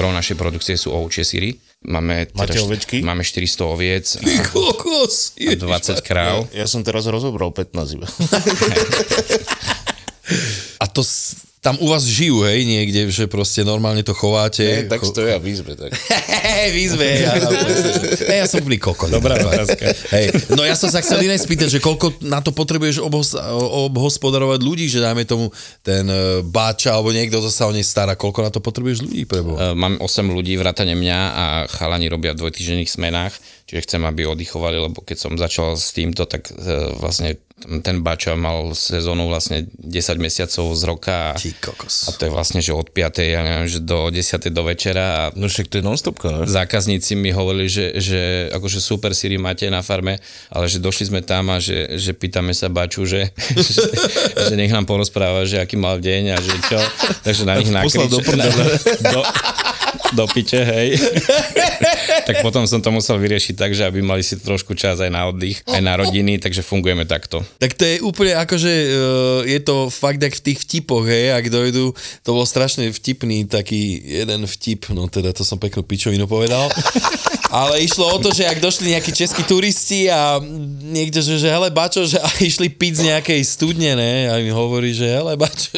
Gro našej produkcie sú ovčie síry. Máme, Máte št- ovečky? Máme 400 oviec a, Kokos! a 20 kráv. Ja som teraz rozobral 15 iba. A to s- tam u vás žijú, hej, niekde, že proste normálne to chováte. Nie, tak stoja v izbe. Tak. Hej, výzve, ja, ja, ja som úplný kokot. Dobrá Hej, no ja som sa chcel iné spýtať, že koľko na to potrebuješ obhos, obhospodarovať ľudí, že dajme tomu ten e, báča alebo niekto, kto sa o nej stará, koľko na to potrebuješ ľudí pre Boha? E, Mám 8 ľudí, vrátane mňa a chalani robia v dvojtýždenných smenách, čiže chcem, aby oddychovali, lebo keď som začal s týmto, tak e, vlastne ten bača mal sezónu vlastne 10 mesiacov z roka a, a to je vlastne, že od 5. ja neviem, že do 10. do večera a No však to je non-stopka, ne? zákazníci mi hovorili, že, že akože super síry máte na farme, ale že došli sme tam a že, že pýtame sa baču, že, že, že nech nám porozpráva, že aký mal deň a že čo. Takže na nich Poslal do nakrič, prdele. do, do piče, hej. tak potom som to musel vyriešiť tak, že aby mali si trošku čas aj na oddych, aj na rodiny, takže fungujeme takto. Tak to je úplne akože, uh, je to fakt jak v tých vtipoch, hej, ak dojdu, to bol strašne vtipný taký jeden vtip, no teda to som peknú pičovinu povedal, ale išlo o to, že ak došli nejakí českí turisti a niekto, že, že hele bačo, že a išli piť z nejakej studne, ne, a mi hovorí, že hele bačo,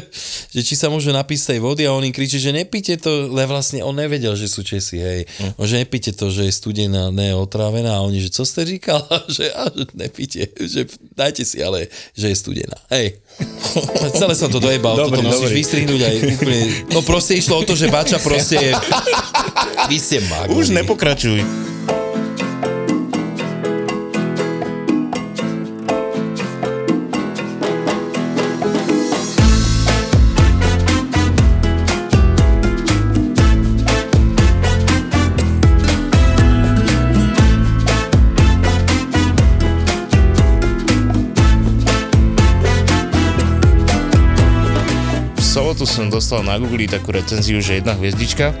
že či sa môže napísať z tej vody a on im kričí, že nepíte to, ale vlastne on nevedel, že sú Česi, hej, mm. že nepíte to, že je studená, ne otrávená a oni, že co ste říkal, že, a, nepíte, že dajte si, ale že je studená. Hej. Celé som to dojebal, Dobrý, toto musíš dobrý. vystrihnúť aj úplne. No proste išlo o to, že Bača proste je... Vy ste magori. Už nepokračuj. Sobotu som dostal na Google takú recenziu, že jedna hviezdička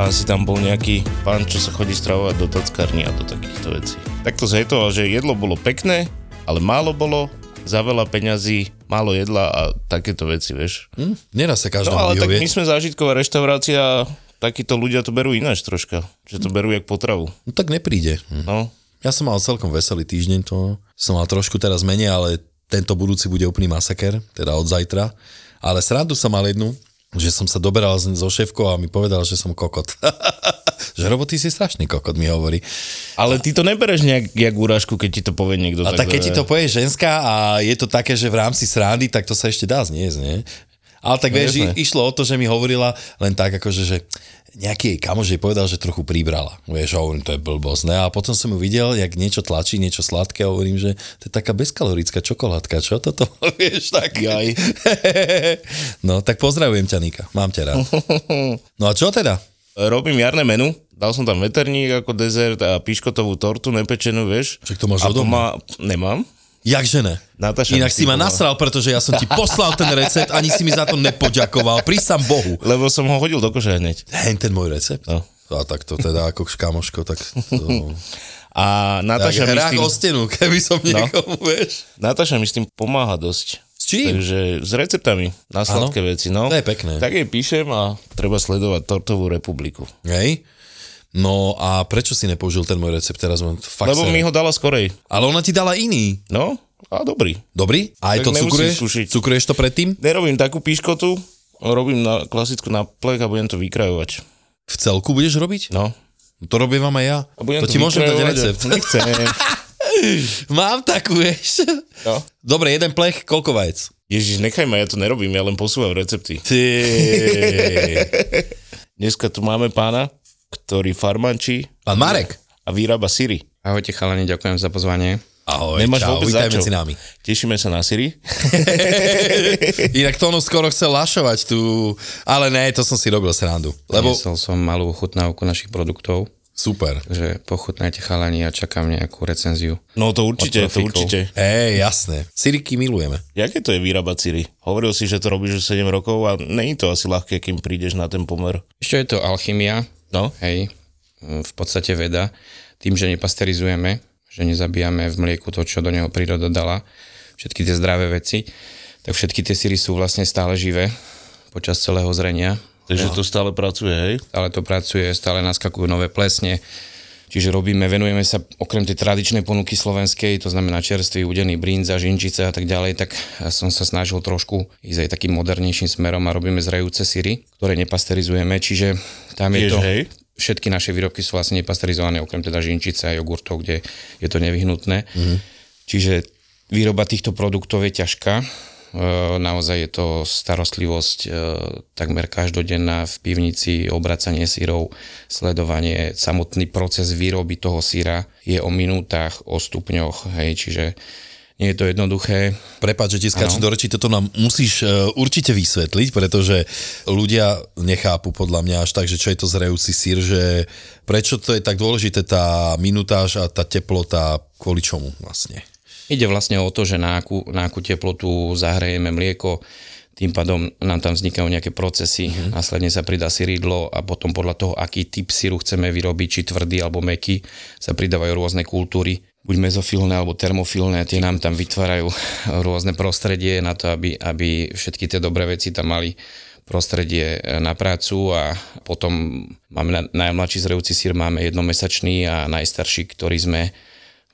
a asi tam bol nejaký pán, čo sa chodí stravovať do tackarní a do takýchto vecí. Tak to zhejtoval, že jedlo bolo pekné, ale málo bolo, za veľa peňazí, málo jedla a takéto veci, vieš. Hm? Nedá sa No každému ale tak my sme zážitková reštaurácia a takíto ľudia to berú ináč troška, že to berú jak potravu. No tak nepríde. Hm. No, Ja som mal celkom veselý týždeň, to som mal trošku teraz menej, ale tento budúci bude úplný masaker, teda od zajtra. Ale srandu som mal jednu, že som sa doberal so šéfkou a mi povedal, že som kokot. že robo, ty si strašný kokot, mi hovorí. ale ty to nebereš nejak jak úražku, keď ti to povie niekto. A tak keď ti takhle. to povie ženská a je to také, že v rámci srandy, tak to sa ešte dá zniesť, nie? Ale tak No, vieš, i- išlo o to, že mi hovorila len tak, akože, že nejaký jej kamoš jej povedal, že trochu pribrala. Vieš, a hovorím, to je blbosť, ne? A potom som ju videl, jak niečo tlačí, niečo sladké a hovorím, že to je taká bezkalorická čokoládka, čo toto? vieš, tak. Jaj. no, tak pozdravujem ťa, Nika, mám ťa rád. No a čo teda? Robím jarné menu, dal som tam veterník ako dezert a piškotovú tortu nepečenú, vieš. Však to máš a odo mňa. má... Nemám. Jakže ne? Natáša Inak si ma nasral, pretože ja som ti poslal ten recept, ani si mi za to nepoďakoval. Prísam Bohu. Lebo som ho hodil do koša hneď. Hen ten môj recept? No. A tak to teda ako kamoško, tak to... A tak Natáša mi, s tým, o stenu, keby som niekomu, vieš. Natáša mi s tým pomáha dosť. S čím? Takže s receptami na sladké veci, no. To je pekné. Tak jej píšem a treba sledovať Tortovú republiku. Hej? No a prečo si nepoužil ten môj recept teraz? Mám fakt Lebo ser. mi ho dala skorej. Ale ona ti dala iný. No, a dobrý. Dobrý? A aj Tak to cukruješ? skúšiť. Cukruješ to predtým? Nerobím takú piškotu, robím na klasickú na plech a budem to vykrajovať. V celku budeš robiť? No. To robím vám aj ja. A budem To ti môžem dať recept. Mám takú, vieš. No. Dobre, jeden plech, koľko vajec? Ježiš, nechaj ma, ja to nerobím, ja len posúvam recepty. Ty. Dneska tu máme pána, ktorý farmančí Pán Marek. a vyrába syry. Ahojte chalani, ďakujem za pozvanie. Ahoj, Nemáš čau, vôbec vítaj medzi nami. Tešíme sa na syry. Inak to ono skoro chcel lašovať tu, ale ne, to som si robil srandu. Lebo Lebo... som malú ochutnávku našich produktov, super. takže pochutnajte chalani a čakám nejakú recenziu. No to určite, to určite. Hej, jasné. Siriky milujeme. Jaké to je vyrábať syry? Hovoril si, že to robíš už 7 rokov a není to asi ľahké, kým prídeš na ten pomer. Ešte je to alchymia, No, hej, v podstate veda, tým, že nepasterizujeme, že nezabíjame v mlieku to, čo do neho príroda dala, všetky tie zdravé veci, tak všetky tie síry sú vlastne stále živé počas celého zrenia. takže to stále pracuje, hej? Stále to pracuje, stále naskakujú nové plesne, čiže robíme, venujeme sa okrem tej tradičnej ponuky slovenskej, to znamená čerstvý, udený brinza, žinčice a tak ďalej, tak ja som sa snažil trošku ísť aj takým modernejším smerom a robíme zrejúce syry, ktoré nepasterizujeme, čiže tam je Tiež, to... hej? Všetky naše výrobky sú vlastne nepasterizované, okrem teda žinčice a jogurtov, kde je to nevyhnutné. Mm-hmm. Čiže výroba týchto produktov je ťažká. E, naozaj je to starostlivosť e, takmer každodenná v pivnici, obracanie sírov, sledovanie, samotný proces výroby toho síra je o minútach, o stupňoch, hej, čiže nie je to jednoduché. Prepáč, že ti skáčem do reči, toto nám musíš uh, určite vysvetliť, pretože ľudia nechápu podľa mňa až tak, že čo je to zrejúci sír, že prečo to je tak dôležité tá minutáž a tá teplota, kvôli čomu vlastne? Ide vlastne o to, že na akú, na akú teplotu zahrejeme mlieko, tým pádom nám tam vznikajú nejaké procesy, mm-hmm. následne sa pridá syridlo a potom podľa toho, aký typ syru chceme vyrobiť, či tvrdý alebo meký, sa pridávajú rôzne kultúry, buď mezofilné alebo termofilné, tie nám tam vytvárajú rôzne prostredie na to, aby, aby všetky tie dobré veci tam mali prostredie na prácu a potom máme na, najmladší zrejúci sír, máme jednomesačný a najstarší, ktorý sme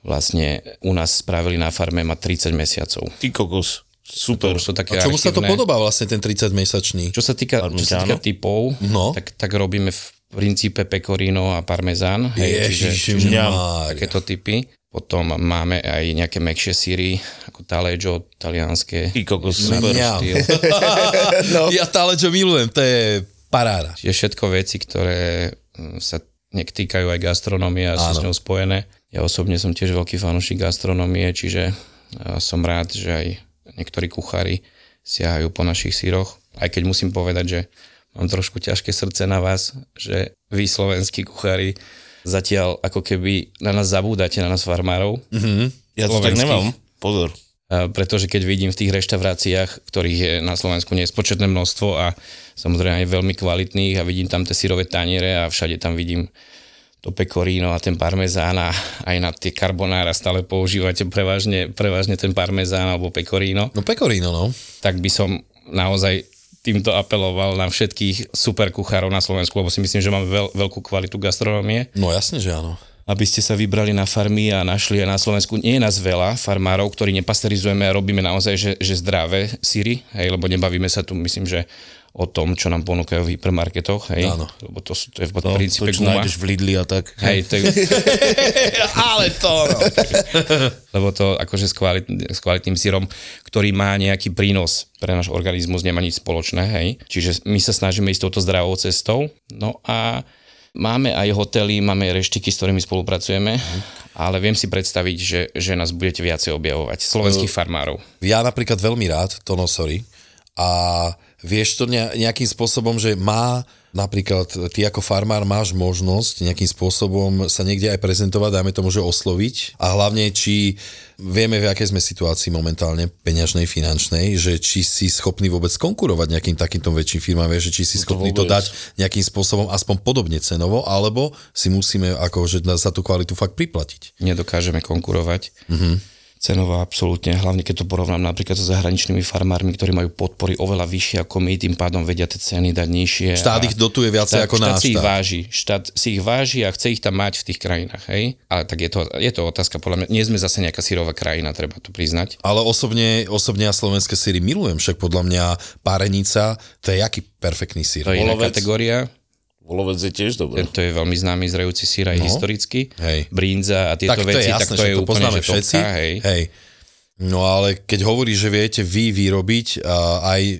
vlastne u nás spravili na farme, má 30 mesiacov. Ty kokos. Super. To sú také A čomu sa to archívne. podobá vlastne ten 30-mesačný? Čo sa týka, čo sa týka typov, No. tak, tak robíme v princípe pecorino a parmezán. Hej, čiže, čiže Ježišmária. takéto typy. Potom máme aj nejaké mekšie síry, ako taleggio, talianské. Ty kokos, super. no. Ja čo milujem, to je paráda. Čiže všetko veci, ktoré mm, sa nejak týkajú aj gastronómie a sú s ňou spojené. Ja osobne som tiež veľký fanúšik gastronómie, čiže a som rád, že aj niektorí kuchári siahajú po našich síroch. Aj keď musím povedať, že mám trošku ťažké srdce na vás, že vy slovenskí kuchári zatiaľ ako keby na nás zabúdate, na nás farmárov. Ja to tak nemám. Pozor. A pretože keď vidím v tých reštauráciách, ktorých je na Slovensku nespočetné množstvo a samozrejme aj veľmi kvalitných a vidím tam tie sírové taniere a všade tam vidím to pecorino a ten parmezán a aj na tie carbonara stále používate prevažne, prevažne ten parmezán alebo pecorino, No pecorino, no. tak by som naozaj týmto apeloval na všetkých super kuchárov na Slovensku, lebo si myslím, že máme veľ, veľkú kvalitu gastronómie No jasne, že áno. aby ste sa vybrali na farmy a našli aj na Slovensku. Nie je nás veľa farmárov, ktorí nepasterizujeme a robíme naozaj, že, že zdravé síry, hej, lebo nebavíme sa tu, myslím, že o tom, čo nám ponúkajú v hypermarketoch, hej, Áno. lebo to, sú, to je v No, princípe to, čo guma. nájdeš v Lidli a tak. Hej, to je, Ale to, no. lebo to akože s, kvalit, s kvalitným sírom, ktorý má nejaký prínos pre náš organizmus, nemá nič spoločné, hej. Čiže my sa snažíme ísť touto zdravou cestou. No a máme aj hotely, máme reštiky, s ktorými spolupracujeme, ale viem si predstaviť, že, že nás budete viacej objavovať. Slovenských farmárov. Ja napríklad veľmi rád, to no sorry, a vieš to ne- nejakým spôsobom, že má napríklad ty ako farmár máš možnosť nejakým spôsobom sa niekde aj prezentovať, dajme tomu, že osloviť a hlavne, či vieme, v akej sme situácii momentálne, peňažnej, finančnej, že či si schopný vôbec konkurovať nejakým takýmto väčším firmám, vieš, že či si schopný to vôbec. dať nejakým spôsobom aspoň podobne cenovo, alebo si musíme akože za tú kvalitu fakt priplatiť. Nedokážeme konkurovať. Mm-hmm. Cenovo absolútne, hlavne keď to porovnám napríklad so zahraničnými farmármi, ktorí majú podpory oveľa vyššie ako my, tým pádom vedia tie ceny dať nižšie. Štát ich dotuje viacej štát, ako štát náš si ich váži. Štát si ich váži a chce ich tam mať v tých krajinách, hej? Ale tak je to, je to otázka, podľa mňa, nie sme zase nejaká sírová krajina, treba to priznať. Ale osobne, osobne ja slovenské síry milujem, však podľa mňa párenica, to je jaký perfektný sír. To je iná kategória, Volovec je tiež dobré. to je veľmi známy zrejúci sír aj No. historicky. Hej. Brinza a tieto tak to veci, je jasné, tak to že je to úplne poznáme že všetci. topka, hej. hej. No ale keď hovorí, že viete vy vyrobiť a aj e,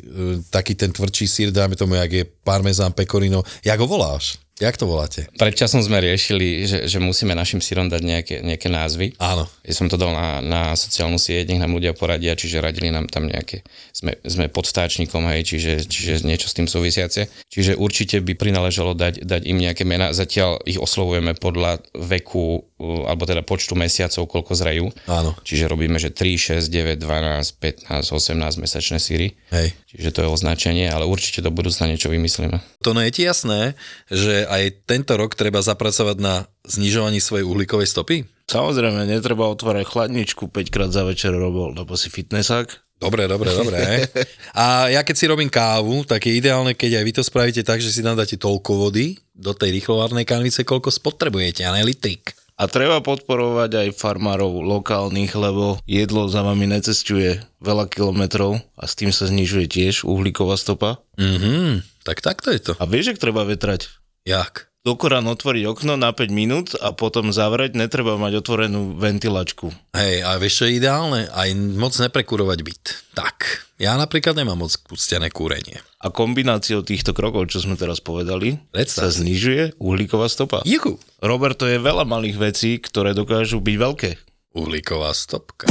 taký ten tvrdší sír, dáme tomu, jak je parmezán, pecorino, jak ho voláš? Jak to voláte? Predčasom sme riešili, že, že musíme našim sírom dať nejaké, nejaké názvy. Áno. Ja som to dal na, na sociálnu sieť, nech nám ľudia poradia, čiže radili nám tam nejaké, sme, sme pod vtáčnikom, hej, čiže, čiže niečo s tým súvisiace. Čiže určite by prináležalo dať, dať im nejaké mená, zatiaľ ich oslovujeme podľa veku, alebo teda počtu mesiacov, koľko zrajú. Áno. Čiže robíme, že 3, 6, 9, 12, 15, 18 mesačné síry. Hej. Čiže to je označenie, ale určite do budúcna niečo vymyslíme. To no je ti jasné, že aj tento rok treba zapracovať na znižovaní svojej uhlíkovej stopy? Samozrejme, netreba otvárať chladničku 5 krát za večer robil, lebo si fitnessák. Dobre, dobre, dobre. A ja keď si robím kávu, tak je ideálne, keď aj vy to spravíte tak, že si nadáte toľko vody do tej rýchlovárnej kanvice, koľko spotrebujete, a ne litrik. A treba podporovať aj farmárov lokálnych, lebo jedlo za vami necestuje veľa kilometrov a s tým sa znižuje tiež uhlíková stopa. Mhm, tak takto je to. A vieš, že treba vetrať? Jak? Dokorán otvoriť okno na 5 minút a potom zavrieť, netreba mať otvorenú ventilačku. Hej, a vieš čo je ideálne? Aj moc neprekurovať byt. Tak, ja napríklad nemám moc pustené kúrenie. A kombináciou týchto krokov, čo sme teraz povedali, Predstav sa znižuje uhlíková stopa. Juhu. Robert, to je veľa malých vecí, ktoré dokážu byť veľké. Uhlíková stopka.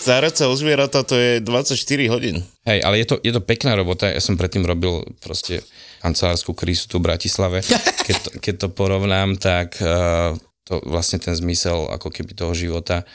Starať sa o zvieratá to je 24 hodín. Hej, ale je to, je to pekná robota. Ja som predtým robil proste kancelárskú krísu tu v Bratislave. Keď to, keď to porovnám, tak uh, to vlastne ten zmysel ako keby toho života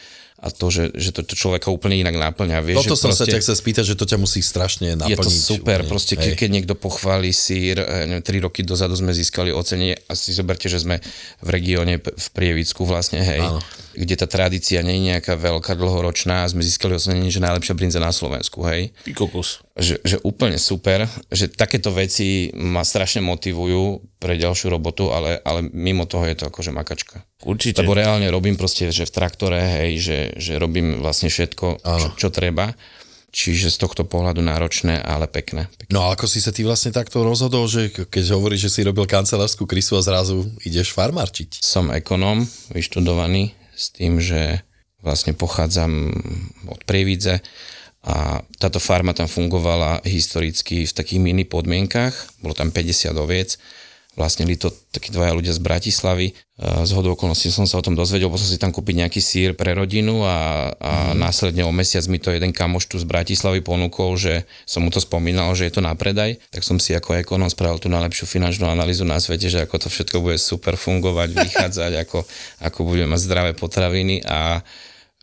a to, že, že to, to človeka úplne inak náplňa. Vieš, Toto že som sa proste- ťa chcel spýtať, že to ťa musí strašne je naplniť. to super, úplne. proste ke, keď niekto pochváli sír, eh, neviem, 3 roky dozadu sme získali ocenie a si zoberte, že sme v regióne v Prievicku vlastne, hej, Áno. kde tá tradícia nie je nejaká veľká, dlhoročná a sme získali ocenenie, že najlepšia brinza na Slovensku, hej. Ty kokos. Že, že úplne super, že takéto veci ma strašne motivujú pre ďalšiu robotu, ale, ale mimo toho je to akože makačka. Určite. Lebo reálne robím proste, že v traktore, hej, že, že robím vlastne všetko, čo, čo treba. Čiže z tohto pohľadu náročné, ale pekné. pekné. No a ako si sa ty vlastne takto rozhodol, že keď hovoríš, že si robil kancelárskú krysu a zrazu ideš farmarčiť? Som ekonóm, vyštudovaný, s tým, že vlastne pochádzam od Prievidze a táto farma tam fungovala historicky v takých mini podmienkach, bolo tam 50 oviec, vlastnili to takí dvaja ľudia z Bratislavy. Z hodou okolností som sa o tom dozvedel, bol som si tam kúpiť nejaký sír pre rodinu a, a mm. následne o mesiac mi to jeden kamoš tu z Bratislavy ponúkol, že som mu to spomínal, že je to na predaj, tak som si ako ekonom spravil tú najlepšiu finančnú analýzu na svete, že ako to všetko bude super fungovať, vychádzať, ako, ako budeme mať zdravé potraviny a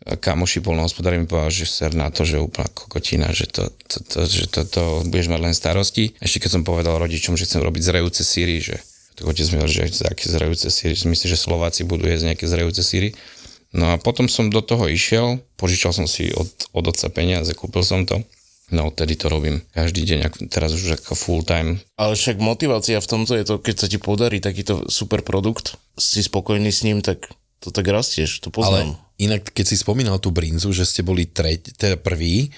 kamoši polnohospodári mi povedal, že ser na to, že úplná kokotina, že to, to, to, že to, to budeš mať len starosti. Ešte keď som povedal rodičom, že chcem robiť zrejúce síry, že tak otec mi hovorí, že aké zrejúce síry, myslíš, že Slováci budú jesť nejaké zrejúce síry. No a potom som do toho išiel, požičal som si od, od otca peniaze, kúpil som to. No odtedy to robím každý deň, teraz už ako full time. Ale však motivácia v tomto je to, keď sa ti podarí takýto super produkt, si spokojný s ním, tak to tak rastieš, to Ale poznám. Inak, keď si spomínal tú brinzu, že ste boli treť, teda prvý,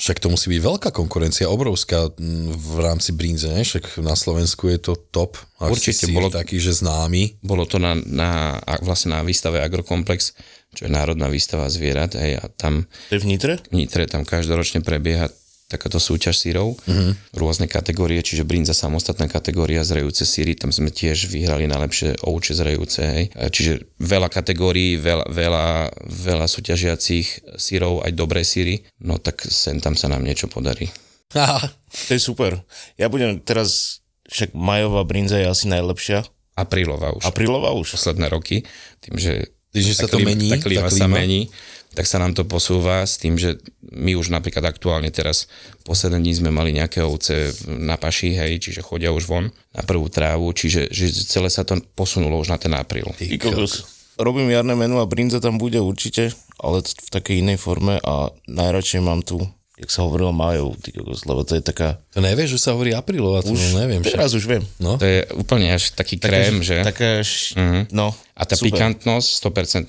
však to musí byť veľká konkurencia, obrovská mm, v rámci brinze, ne? Však na Slovensku je to top. Ak Určite, si bolo- taký, že známy. Bolo to na, na, vlastne na výstave Agrokomplex, čo je národná výstava zvierat, hej, a tam To je v Nitre? v Nitre tam každoročne prebieha takáto súťaž sírov, mm-hmm. rôzne kategórie, čiže brinza samostatná kategória, zrejúce síry, tam sme tiež vyhrali najlepšie ovče zrejúce, hej. Čiže veľa kategórií, veľa, veľa, veľa súťažiacich sírov, aj dobré síry, no tak sem tam sa nám niečo podarí. Aha. To je super. Ja budem teraz, však majová brinza je asi najlepšia. Aprílová už. Aprílová už. posledné roky, tým, že Tým, že sa to klíma- mení, tá tá klíma sa klíma. mení, tak sa nám to posúva s tým, že my už napríklad aktuálne teraz posledné dní sme mali nejaké ovce na paši, hej, čiže chodia už von na prvú trávu, čiže že celé sa to posunulo už na ten apríl. Robím jarné menu a brinza tam bude určite, ale v takej inej forme a najradšej mám tu, jak sa hovorilo, ty kokos, lebo to je taká... To nevieš, že sa hovorí aprílová, to Už, no, neviem. Však. teraz už viem. No. To je úplne až taký krém, že? Taká, š... no, A tá super. pikantnosť,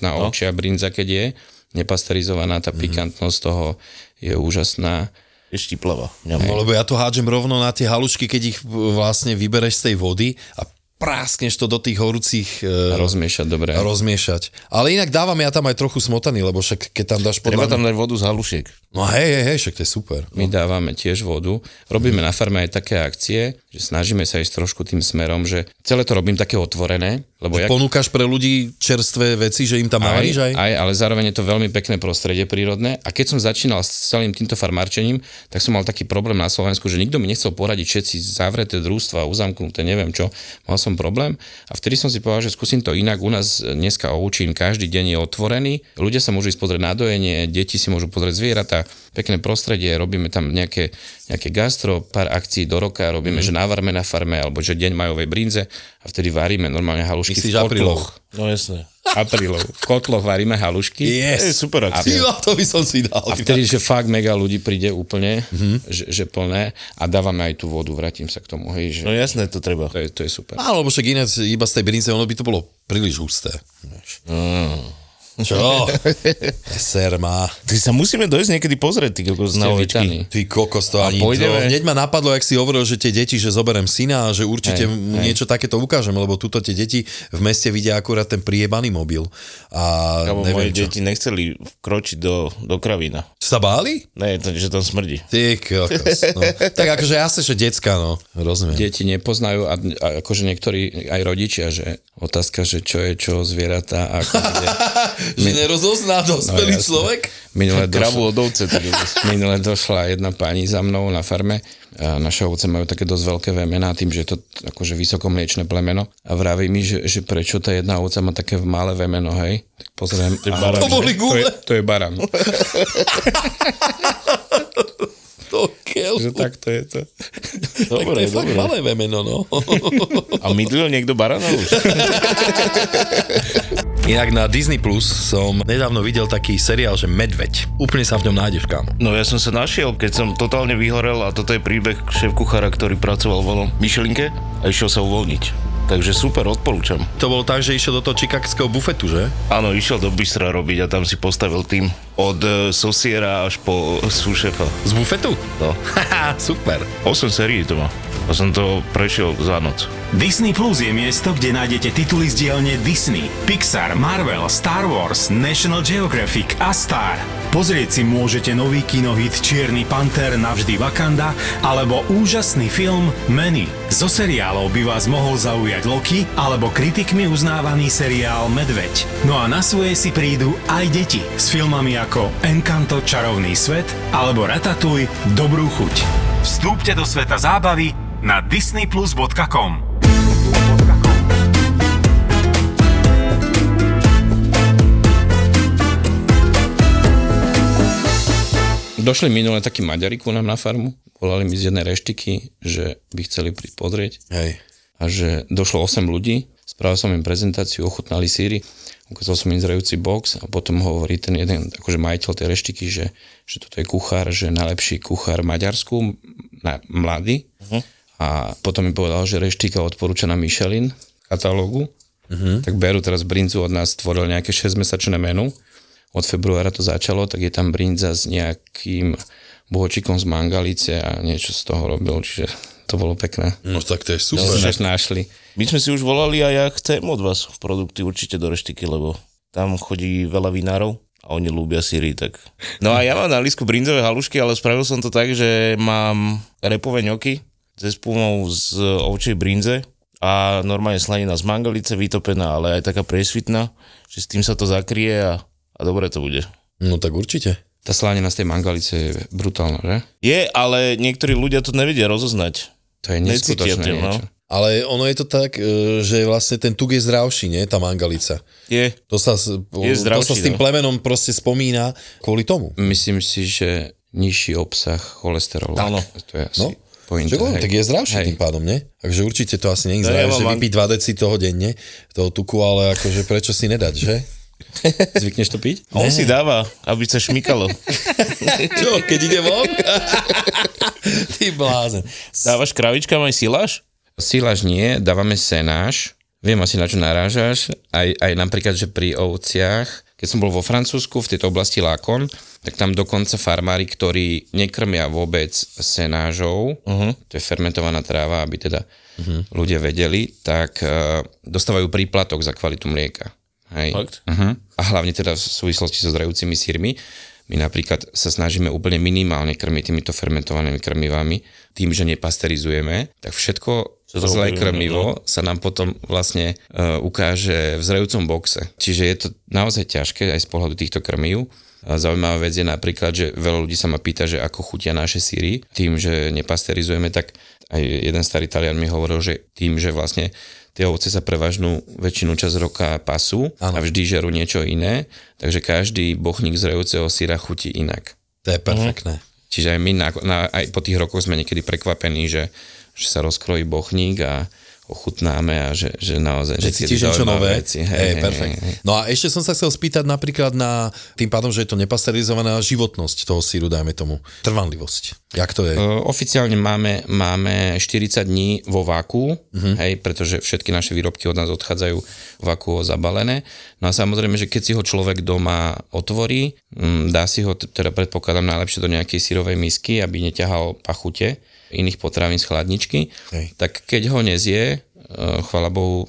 100% na ovčia brinza, keď je nepasterizovaná, tá pikantnosť toho je úžasná. je štiplava. No lebo ja to hádžem rovno na tie halušky, keď ich vlastne vybereš z tej vody a práskneš to do tých horúcich e, Rozmiešať dobre. rozmiešať. Ale inak dávam ja tam aj trochu smotaný, lebo však keď tam dáš podľa... Treba tam dať vodu z halušiek. No hej, hej, hej, však to je super. My dávame tiež vodu. Robíme na farme aj také akcie, že snažíme sa ísť trošku tým smerom, že celé to robím také otvorené, lebo jak, Ponúkaš pre ľudí čerstvé veci, že im tam navaríš aj? aj, ale zároveň je to veľmi pekné prostredie prírodné. A keď som začínal s celým týmto farmárčením, tak som mal taký problém na Slovensku, že nikto mi nechcel poradiť všetci zavreté družstva, uzamknuté, neviem čo. Mal som problém a vtedy som si povedal, že skúsim to inak. U nás dneska Oučín každý deň je otvorený, ľudia sa môžu ísť pozrieť na dojenie, deti si môžu pozrieť zvieratá, pekné prostredie, robíme tam nejaké, nejaké gastro, pár akcií do roka, robíme, mm. že navarme na farme, alebo že deň majovej brinze a vtedy varíme normálne halušky Myslíš v kotloch. No jasné. Aprílov. V kotloch varíme halušky. To je Yes! super akcia. Tyjo, to by som si dal. A vtedy, že fakt mega ľudí príde úplne, mm-hmm. že, že plné a dávame aj tú vodu, vrátim sa k tomu, hej, že No jasné, to treba. to, je, to je super. Áno, lebo však ináč iba z tej brinze, ono by to bolo príliš husté. Vieš. Čo? Ser má. Ty sa musíme dojsť niekedy pozrieť, ty kokos na ovečky. Ty kokos to ani pôjdeme? to. Hneď ma napadlo, jak si hovoril, že tie deti, že zoberem syna a že určite Hej, mu hej. niečo takéto ukážem, lebo tuto tie deti v meste vidia akurát ten priebaný mobil. A moje neviem čo. deti nechceli vkročiť do, do kravína. Sa báli? Ne, to, že tam smrdí. Ty kokos. No. tak akože jasne, že decka, no. Rozumiem. Deti nepoznajú a, a akože niektorí aj rodičia, že otázka, že čo je čo zvieratá a ako Že nerozozná dospelý jasné. človek? Minule došla, od ovce. Je to- minule došla jedna pani za mnou na farme. Naše ovce majú také dosť veľké vemená, tým, že je to akože vysokomliečné plemeno. A vraví mi, že, že prečo tá jedna ovca má také malé vemeno, hej? Tak pozriem. je To boli že gule. To je, to je baran. Keľ. že tak to je to. Tak to Dobre, je fakt dobre. malé vemeno, no. A mydlil niekto barana už? Inak na Disney Plus som nedávno videl taký seriál, že Medveď. Úplne sa v ňom nájdeš, kam. No ja som sa našiel, keď som totálne vyhorel a toto je príbeh šéf kuchára, ktorý pracoval vo Michelinke a išiel sa uvoľniť. Takže super, odporúčam. To bolo tak, že išiel do toho čikagského bufetu, že? Áno, išiel do Bystra robiť a tam si postavil tým od e, sosiera až po súšefa. Z bufetu? No, super. 8 sérií to má. A som to prešiel za noc. Disney Plus je miesto, kde nájdete tituly z dielne Disney, Pixar, Marvel, Star Wars, National Geographic a Star. Pozrieť si môžete nový kinohit Čierny panter navždy Wakanda alebo úžasný film Manny. Zo seriálov by vás mohol zaujať Loki alebo kritikmi uznávaný seriál Medveď. No a na svoje si prídu aj deti s filmami ako Encanto Čarovný svet alebo Ratatouille Dobrú chuť. Vstúpte do sveta zábavy na disneyplus.com. Došli minule takí Maďari ku nám na farmu, volali mi z jednej reštiky, že by chceli prísť pozrieť Hej. a že došlo 8 ľudí, spravil som im prezentáciu, ochutnali síry, ukázal som im zrejúci box a potom hovorí ten jeden, akože majiteľ tej reštiky, že, že toto je kuchár, že najlepší kuchár v Maďarsku, na, mladý. Uh-huh. A potom mi povedal, že reštika odporúča na Michelin katalógu, uh-huh. tak berú teraz brinzu od nás, stvoril nejaké 6-mesačné menu. Od februára to začalo, tak je tam brinza s nejakým bohočikom z mangalice a niečo z toho robil, čiže to bolo pekné. No tak to je super. sme našli. My sme si už volali a ja chcem od vás produkty určite do reštiky, lebo tam chodí veľa vinárov a oni ľúbia síry, tak... No a ja mám na lísku brinzové halušky, ale spravil som to tak, že mám repové ňoky ze spumou z ovčej brinze a normálne slanina z mangalice vytopená, ale aj taká presvitná, že s tým sa to zakrie a, a dobre to bude. No tak určite. Tá slanina z tej mangalice je brutálna, že? Je, ale niektorí ľudia to nevedia rozoznať. To je neskutočné tým, no. Ale ono je to tak, e, že vlastne ten tuk je zdravší, nie? Tá mangalica. Je. To sa, s- Je to zdravší, sa s tým no. plemenom proste spomína kvôli tomu. Myslím si, že nižší obsah cholesterolu. Áno. To je asi No. pointa. Hej. tak je zdravší Hej. tým pádom, nie? Takže určite to asi nie je No, zdravé, ja že vypiť 2 deci toho denne, toho tuku, ale akože prečo si nedať, že? Zvykneš to piť? On si dáva, aby sa šmykalo. Čo, keď ide von? Ty blázen. Dávaš kravičkám aj siláš? Sílaž nie, dávame senáš. Viem asi na čo narážaš. Aj, aj napríklad, že pri ovciach, Keď som bol vo Francúzsku, v tejto oblasti Lákon, tak tam dokonca farmári, ktorí nekrmia vôbec senážou, uh-huh. to je fermentovaná tráva, aby teda uh-huh. ľudia vedeli, tak uh, dostávajú príplatok za kvalitu mlieka. Hej. Fakt? Uh-huh. A hlavne teda v súvislosti so zdrajúcimi sírmi. My napríklad sa snažíme úplne minimálne krmiť týmito fermentovanými krmivami, tým, že nepasterizujeme, tak všetko zlé krmivo sa nám potom vlastne uh, ukáže v zrejúcom boxe. Čiže je to naozaj ťažké aj z pohľadu týchto krmív. A Zaujímavá vec je napríklad, že veľa ľudí sa ma pýta, že ako chutia naše síry, tým, že nepasterizujeme, tak aj jeden starý Talian mi hovoril, že tým, že vlastne tie ovce sa prevažnú väčšinu čas roka pasú Áno. a vždy žerú niečo iné, takže každý bochník zrejúceho síra chutí inak. To je perfektné. Čiže aj my na, na, aj po tých rokoch sme niekedy prekvapení, že, že sa rozkrojí bochník a ochutnáme a že, že naozaj Že cítiš niečo nové. Veci. Hej, perfekt. hej. No a ešte som sa chcel spýtať napríklad na tým pádom, že je to nepasterizovaná životnosť toho síru, dajme tomu. Trvanlivosť. Jak to je? Uh, Oficiálne máme, máme 40 dní vo váku, uh-huh. hej, pretože všetky naše výrobky od nás odchádzajú vakuo zabalené. No a samozrejme, že keď si ho človek doma otvorí, mm, dá si ho, teda predpokladám najlepšie do nejakej sírovej misky, aby neťahal pachute iných potravín z chladničky, Hej. tak keď ho nezie, uh, chvala Bohu,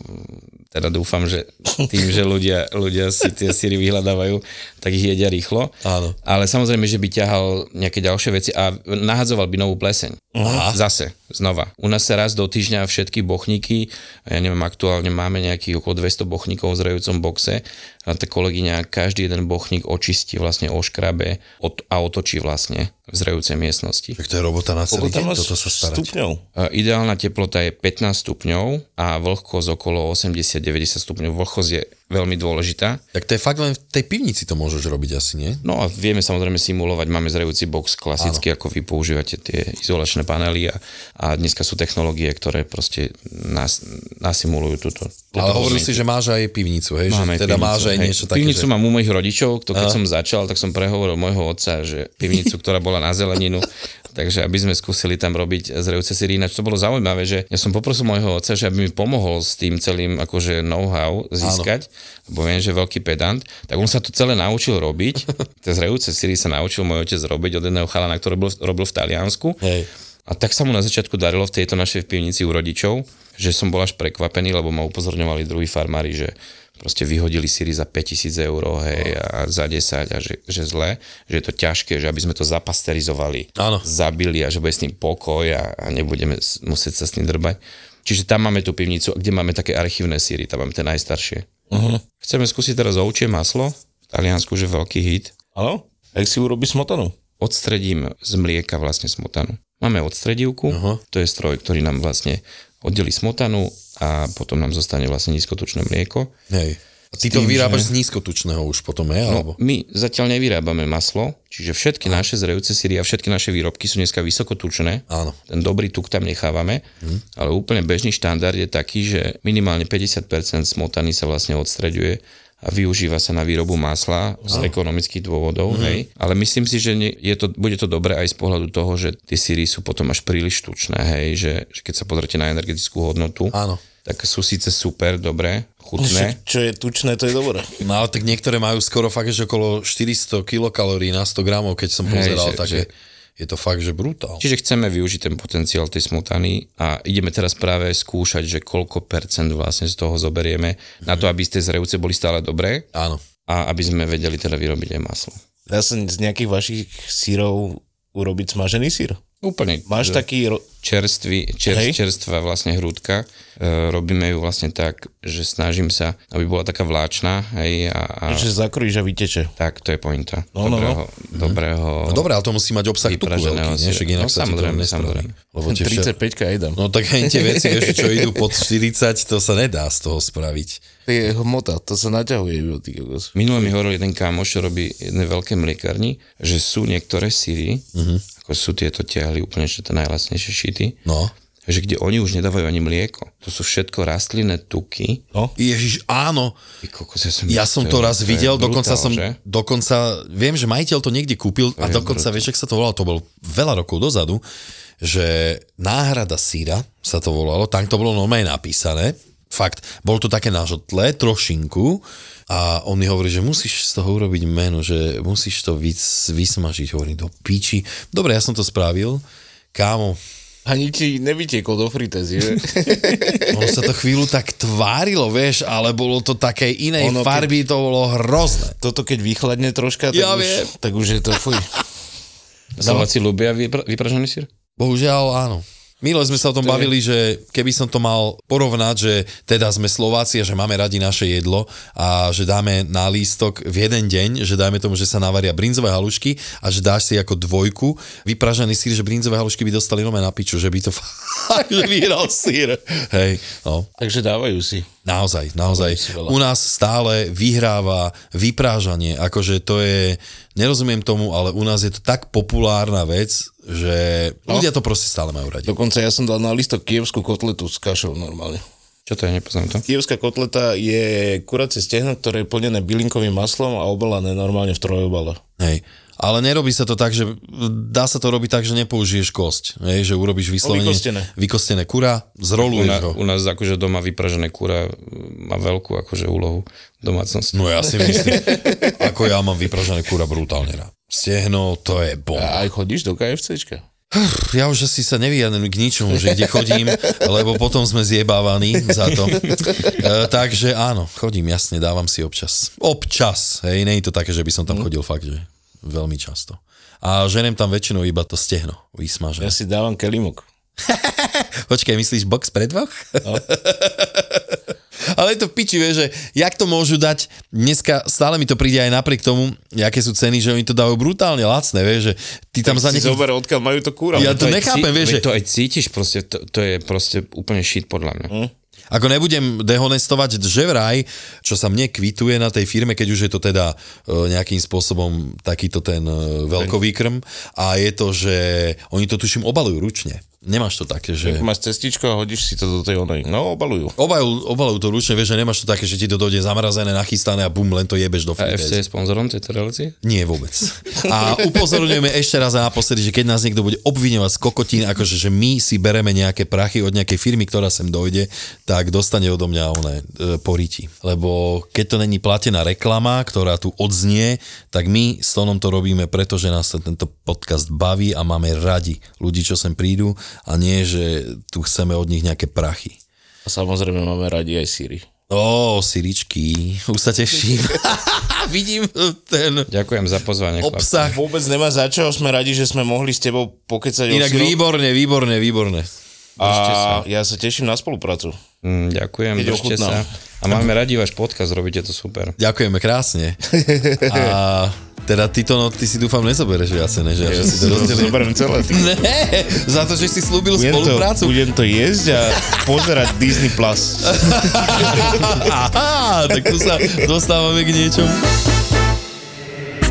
teda dúfam, že tým, že ľudia, ľudia si tie síry vyhľadávajú, tak ich jedia rýchlo. Áno. Ale samozrejme, že by ťahal nejaké ďalšie veci a nahadzoval by novú pleseň. Aha. Zase, znova. U nás sa raz do týždňa všetky bochníky, ja neviem, aktuálne máme nejakých okolo 200 bochníkov v zrejúcom boxe a tá kolegyňa každý jeden bochník očistí, vlastne oškrabe od, a otočí vlastne v zrejúcej miestnosti. Tak to je robota na celý deň, toto sa starať. stupňov? Ideálna teplota je 15 stupňov a vlhkosť okolo 80-90 stupňov. Vlhkosť je veľmi dôležitá. Tak to je fakt len v tej pivnici to môžeš robiť asi, nie? No a vieme samozrejme simulovať, máme zrejúci box klasicky, ako vy používate tie izolačné panely a, a dneska sú technológie, ktoré proste nas, nasimulujú túto. Ale hovoril si, že máš aj pivnicu, hej? Máme že teda pivnicu, máš aj hej. niečo také, Pivnicu že... mám u mojich rodičov, to keď som začal, tak som prehovoril môjho otca, že pivnicu, ktorá bola na zeleninu, takže aby sme skúsili tam robiť zrejúce síry. Ináč to bolo zaujímavé, že ja som poprosil môjho otca, že aby mi pomohol s tým celým akože know-how získať, lebo viem, že je veľký pedant, tak on sa to celé naučil robiť. Tie zrejúce síry sa naučil môj otec robiť od jedného chalana, ktorý robil, robil v Taliansku. Hej. A tak sa mu na začiatku darilo v tejto našej pivnici u rodičov, že som bol až prekvapený, lebo ma upozorňovali druhí farmári, že proste vyhodili síry za 5000 eur hej, a za 10 a že, že zle, že je to ťažké, že aby sme to zapasterizovali, Áno. zabili a že bude s tým pokoj a, a nebudeme musieť sa s tým drbať. Čiže tam máme tú pivnicu, kde máme také archívne síry, tam máme tie najstaršie. Uh-huh. Chceme skúsiť teraz ovčie maslo, v Taliansku, že veľký hit. Áno? Jak si urobí smotanu? odstredím z mlieka vlastne smotanu. Máme odstredivku, Aha. to je stroj, ktorý nám vlastne oddelí smotanu a potom nám zostane vlastne nízkotučné mlieko. Hej. A ty to tým, vyrábaš že- z nízkotučného už potom, hej? Alebo... No, my zatiaľ nevyrábame maslo, čiže všetky naše zrejúce síry a všetky naše výrobky sú dneska vysokotučné. Áno. Ten dobrý tuk tam nechávame, ale úplne bežný štandard je taký, že minimálne 50% smotany sa vlastne odstreďuje a využíva sa na výrobu masla z ekonomických dôvodov, hej. Ale myslím si, že nie, je to, bude to dobré aj z pohľadu toho, že tie síry sú potom až príliš tučné, hej, že, že keď sa pozrite na energetickú hodnotu, Áno. tak sú síce super, dobré, chutné, Však, čo je tučné, to je dobré. No ale tak niektoré majú skoro fakt, že okolo 400 kilokalórií na 100 gramov, keď som Hej, pozeral, že- tak že- je, to fakt, že brutál. Čiže chceme využiť ten potenciál tej smotany a ideme teraz práve skúšať, že koľko percent vlastne z toho zoberieme na to, aby tie zrejúce boli stále dobré Áno. a aby sme vedeli teda vyrobiť aj maslo. Dá sa z nejakých vašich sírov urobiť smažený sír? Úplne. Máš taký... Ro- čerstvý, čer, Hej. čerstvá vlastne hrúdka. E, robíme ju vlastne tak, že snažím sa, aby bola taká vláčna, hej, a, a že zakrojíš a vyteče. tak, to je pointa. No, no, no. dobrého, dobrého No dobré, ale to musí mať obsah tuku veľký, nie? syra. Však inak No, sa ti to samozrejme, samozrejme. Lebo tie vše... 35 jedem. No tak aj tie veci, vieš, čo idú pod 40, to sa nedá z toho spraviť. To je hmota, to sa naťahuje. Minule mi hovoril jeden kámoš, čo robí jedné veľké mliekarni, že sú niektoré síry, uh-huh. Ako sú tieto tiahly, úplne že to najlasnejšie šity, No. že kde oni už nedávajú ani mlieko. To sú všetko rastlinné tuky. No, Ježiš, áno, Ty kokos, ja som, ja som to raz videl, dokonca brutál, som, Že? dokonca, viem, že majiteľ to niekde kúpil a je dokonca, vieš, ak sa to volalo, to bol veľa rokov dozadu, že náhrada síra sa to volalo, tam to bolo normálne napísané, Fakt. Bol to také nažotlé, trošinku a on mi hovorí, že musíš z toho urobiť meno, že musíš to vys, vysmažiť. Hovorím, do piči. Dobre, ja som to spravil. Kámo, Ani ti nevytiekol do fritezy, že? ono sa to chvíľu tak tvárilo, vieš, ale bolo to také inej Ono, keď- farby, to bolo hrozné. Toto keď vychladne troška, tak, Ja už, viem. tak už je to fuj. Slováci ľubia vypra- vypražený sír? Bohužiaľ áno. Milo sme sa o tom To je- bavili, že keby som to mal porovnať, že teda sme Slováci a že máme radi naše jedlo a že dáme na lístok v jeden deň, že dajme tomu, že sa navaria brinzové halušky a že dáš si ako dvojku vypražaný sír, že brinzové halušky by dostali nové na piču, že by to fakt, vyhral sír. Hej, no. Takže dávajú si. Naozaj, naozaj. U nás stále vyhráva vyprážanie, akože to je, nerozumiem tomu, ale u nás je to tak populárna vec, že ľudia to proste stále majú radi. Dokonca ja som dal na listok kievskú kotletu s kašou normálne. Čo to je, nepoznám to. Kievská kotleta je kuracie stehno, ktoré je plnené bylinkovým maslom a obalané normálne v trojobale. Hej. Ale nerobí sa to tak, že dá sa to robiť tak, že nepoužiješ kosť. Hej, že urobíš vyslovene vykostené. vykostené kura, U, zroluješ ho. u nás akože doma vypražené kura má veľkú akože úlohu v domácnosti. No ja si myslím, ako ja mám vypražené kura brutálne rád. Stehno, to je bomba. A aj chodíš do KFCčka? Ja už asi sa nevyjadnem k ničomu, že kde chodím, lebo potom sme zjebávaní za to. E, takže áno, chodím, jasne, dávam si občas. Občas, hej, nie je to také, že by som tam chodil fakt, že veľmi často. A ženem tam väčšinou iba to stehno vysmažené. Ja si dávam kelimok. Počkaj, myslíš box pre dvoch? No. Ale je to v piči, vieš, že jak to môžu dať, dneska stále mi to príde aj napriek tomu, aké sú ceny, že oni to dávajú brutálne lacné, vieš, že ty tam za Si nejakých... zober, odkiaľ majú to kúra. Ja to aj nechápem, vieš, že- To aj cítiš proste, to, to je proste úplne shit podľa mňa. Hm? Ako nebudem dehonestovať, že vraj, čo sa mne kvituje na tej firme, keď už je to teda e, nejakým spôsobom takýto ten e, veľkovýkrm a je to, že oni to tuším obalujú ručne. Nemáš to také, že... Máš cestičko a hodíš si to do tej onej. No, obalujú. Obalujú, obalujú to ručne, vieš, že nemáš to také, že ti to dojde zamrazené, nachystané a bum, len to jebeš do A FC fritézy. je sponzorom tejto relácie? Nie vôbec. A upozorňujeme ešte raz a naposledy, že keď nás niekto bude obviňovať z kokotín, akože že my si bereme nejaké prachy od nejakej firmy, ktorá sem dojde, tak dostane odo mňa oné e, poriti. Lebo keď to není platená reklama, ktorá tu odznie, tak my s Tonom to robíme, pretože nás tento podcast baví a máme radi ľudí, čo sem prídu a nie, že tu chceme od nich nejaké prachy. A samozrejme máme radi aj síry. Ó, Siričky, už sa teším. Vidím ten Ďakujem za pozvanie. chlapci. obsah. Vôbec nemá za čo, sme radi, že sme mohli s tebou pokecať o Inak síroch. výborne, výborne, výborne. A ja sa teším na spoluprácu. Mm, ďakujem, Keď držte ochutnám. sa. A máme radi váš podcast, robíte to super. Ďakujeme krásne. A teda ty to, no, ty si dúfam nezobereš viacej, než ja, že si to rozdelím. Zoberiem celé. Ty. Ne, za to, že si slúbil Budem to, spoluprácu. budem to jesť a pozerať Disney+. Plus. Aha, tak tu sa dostávame k niečomu.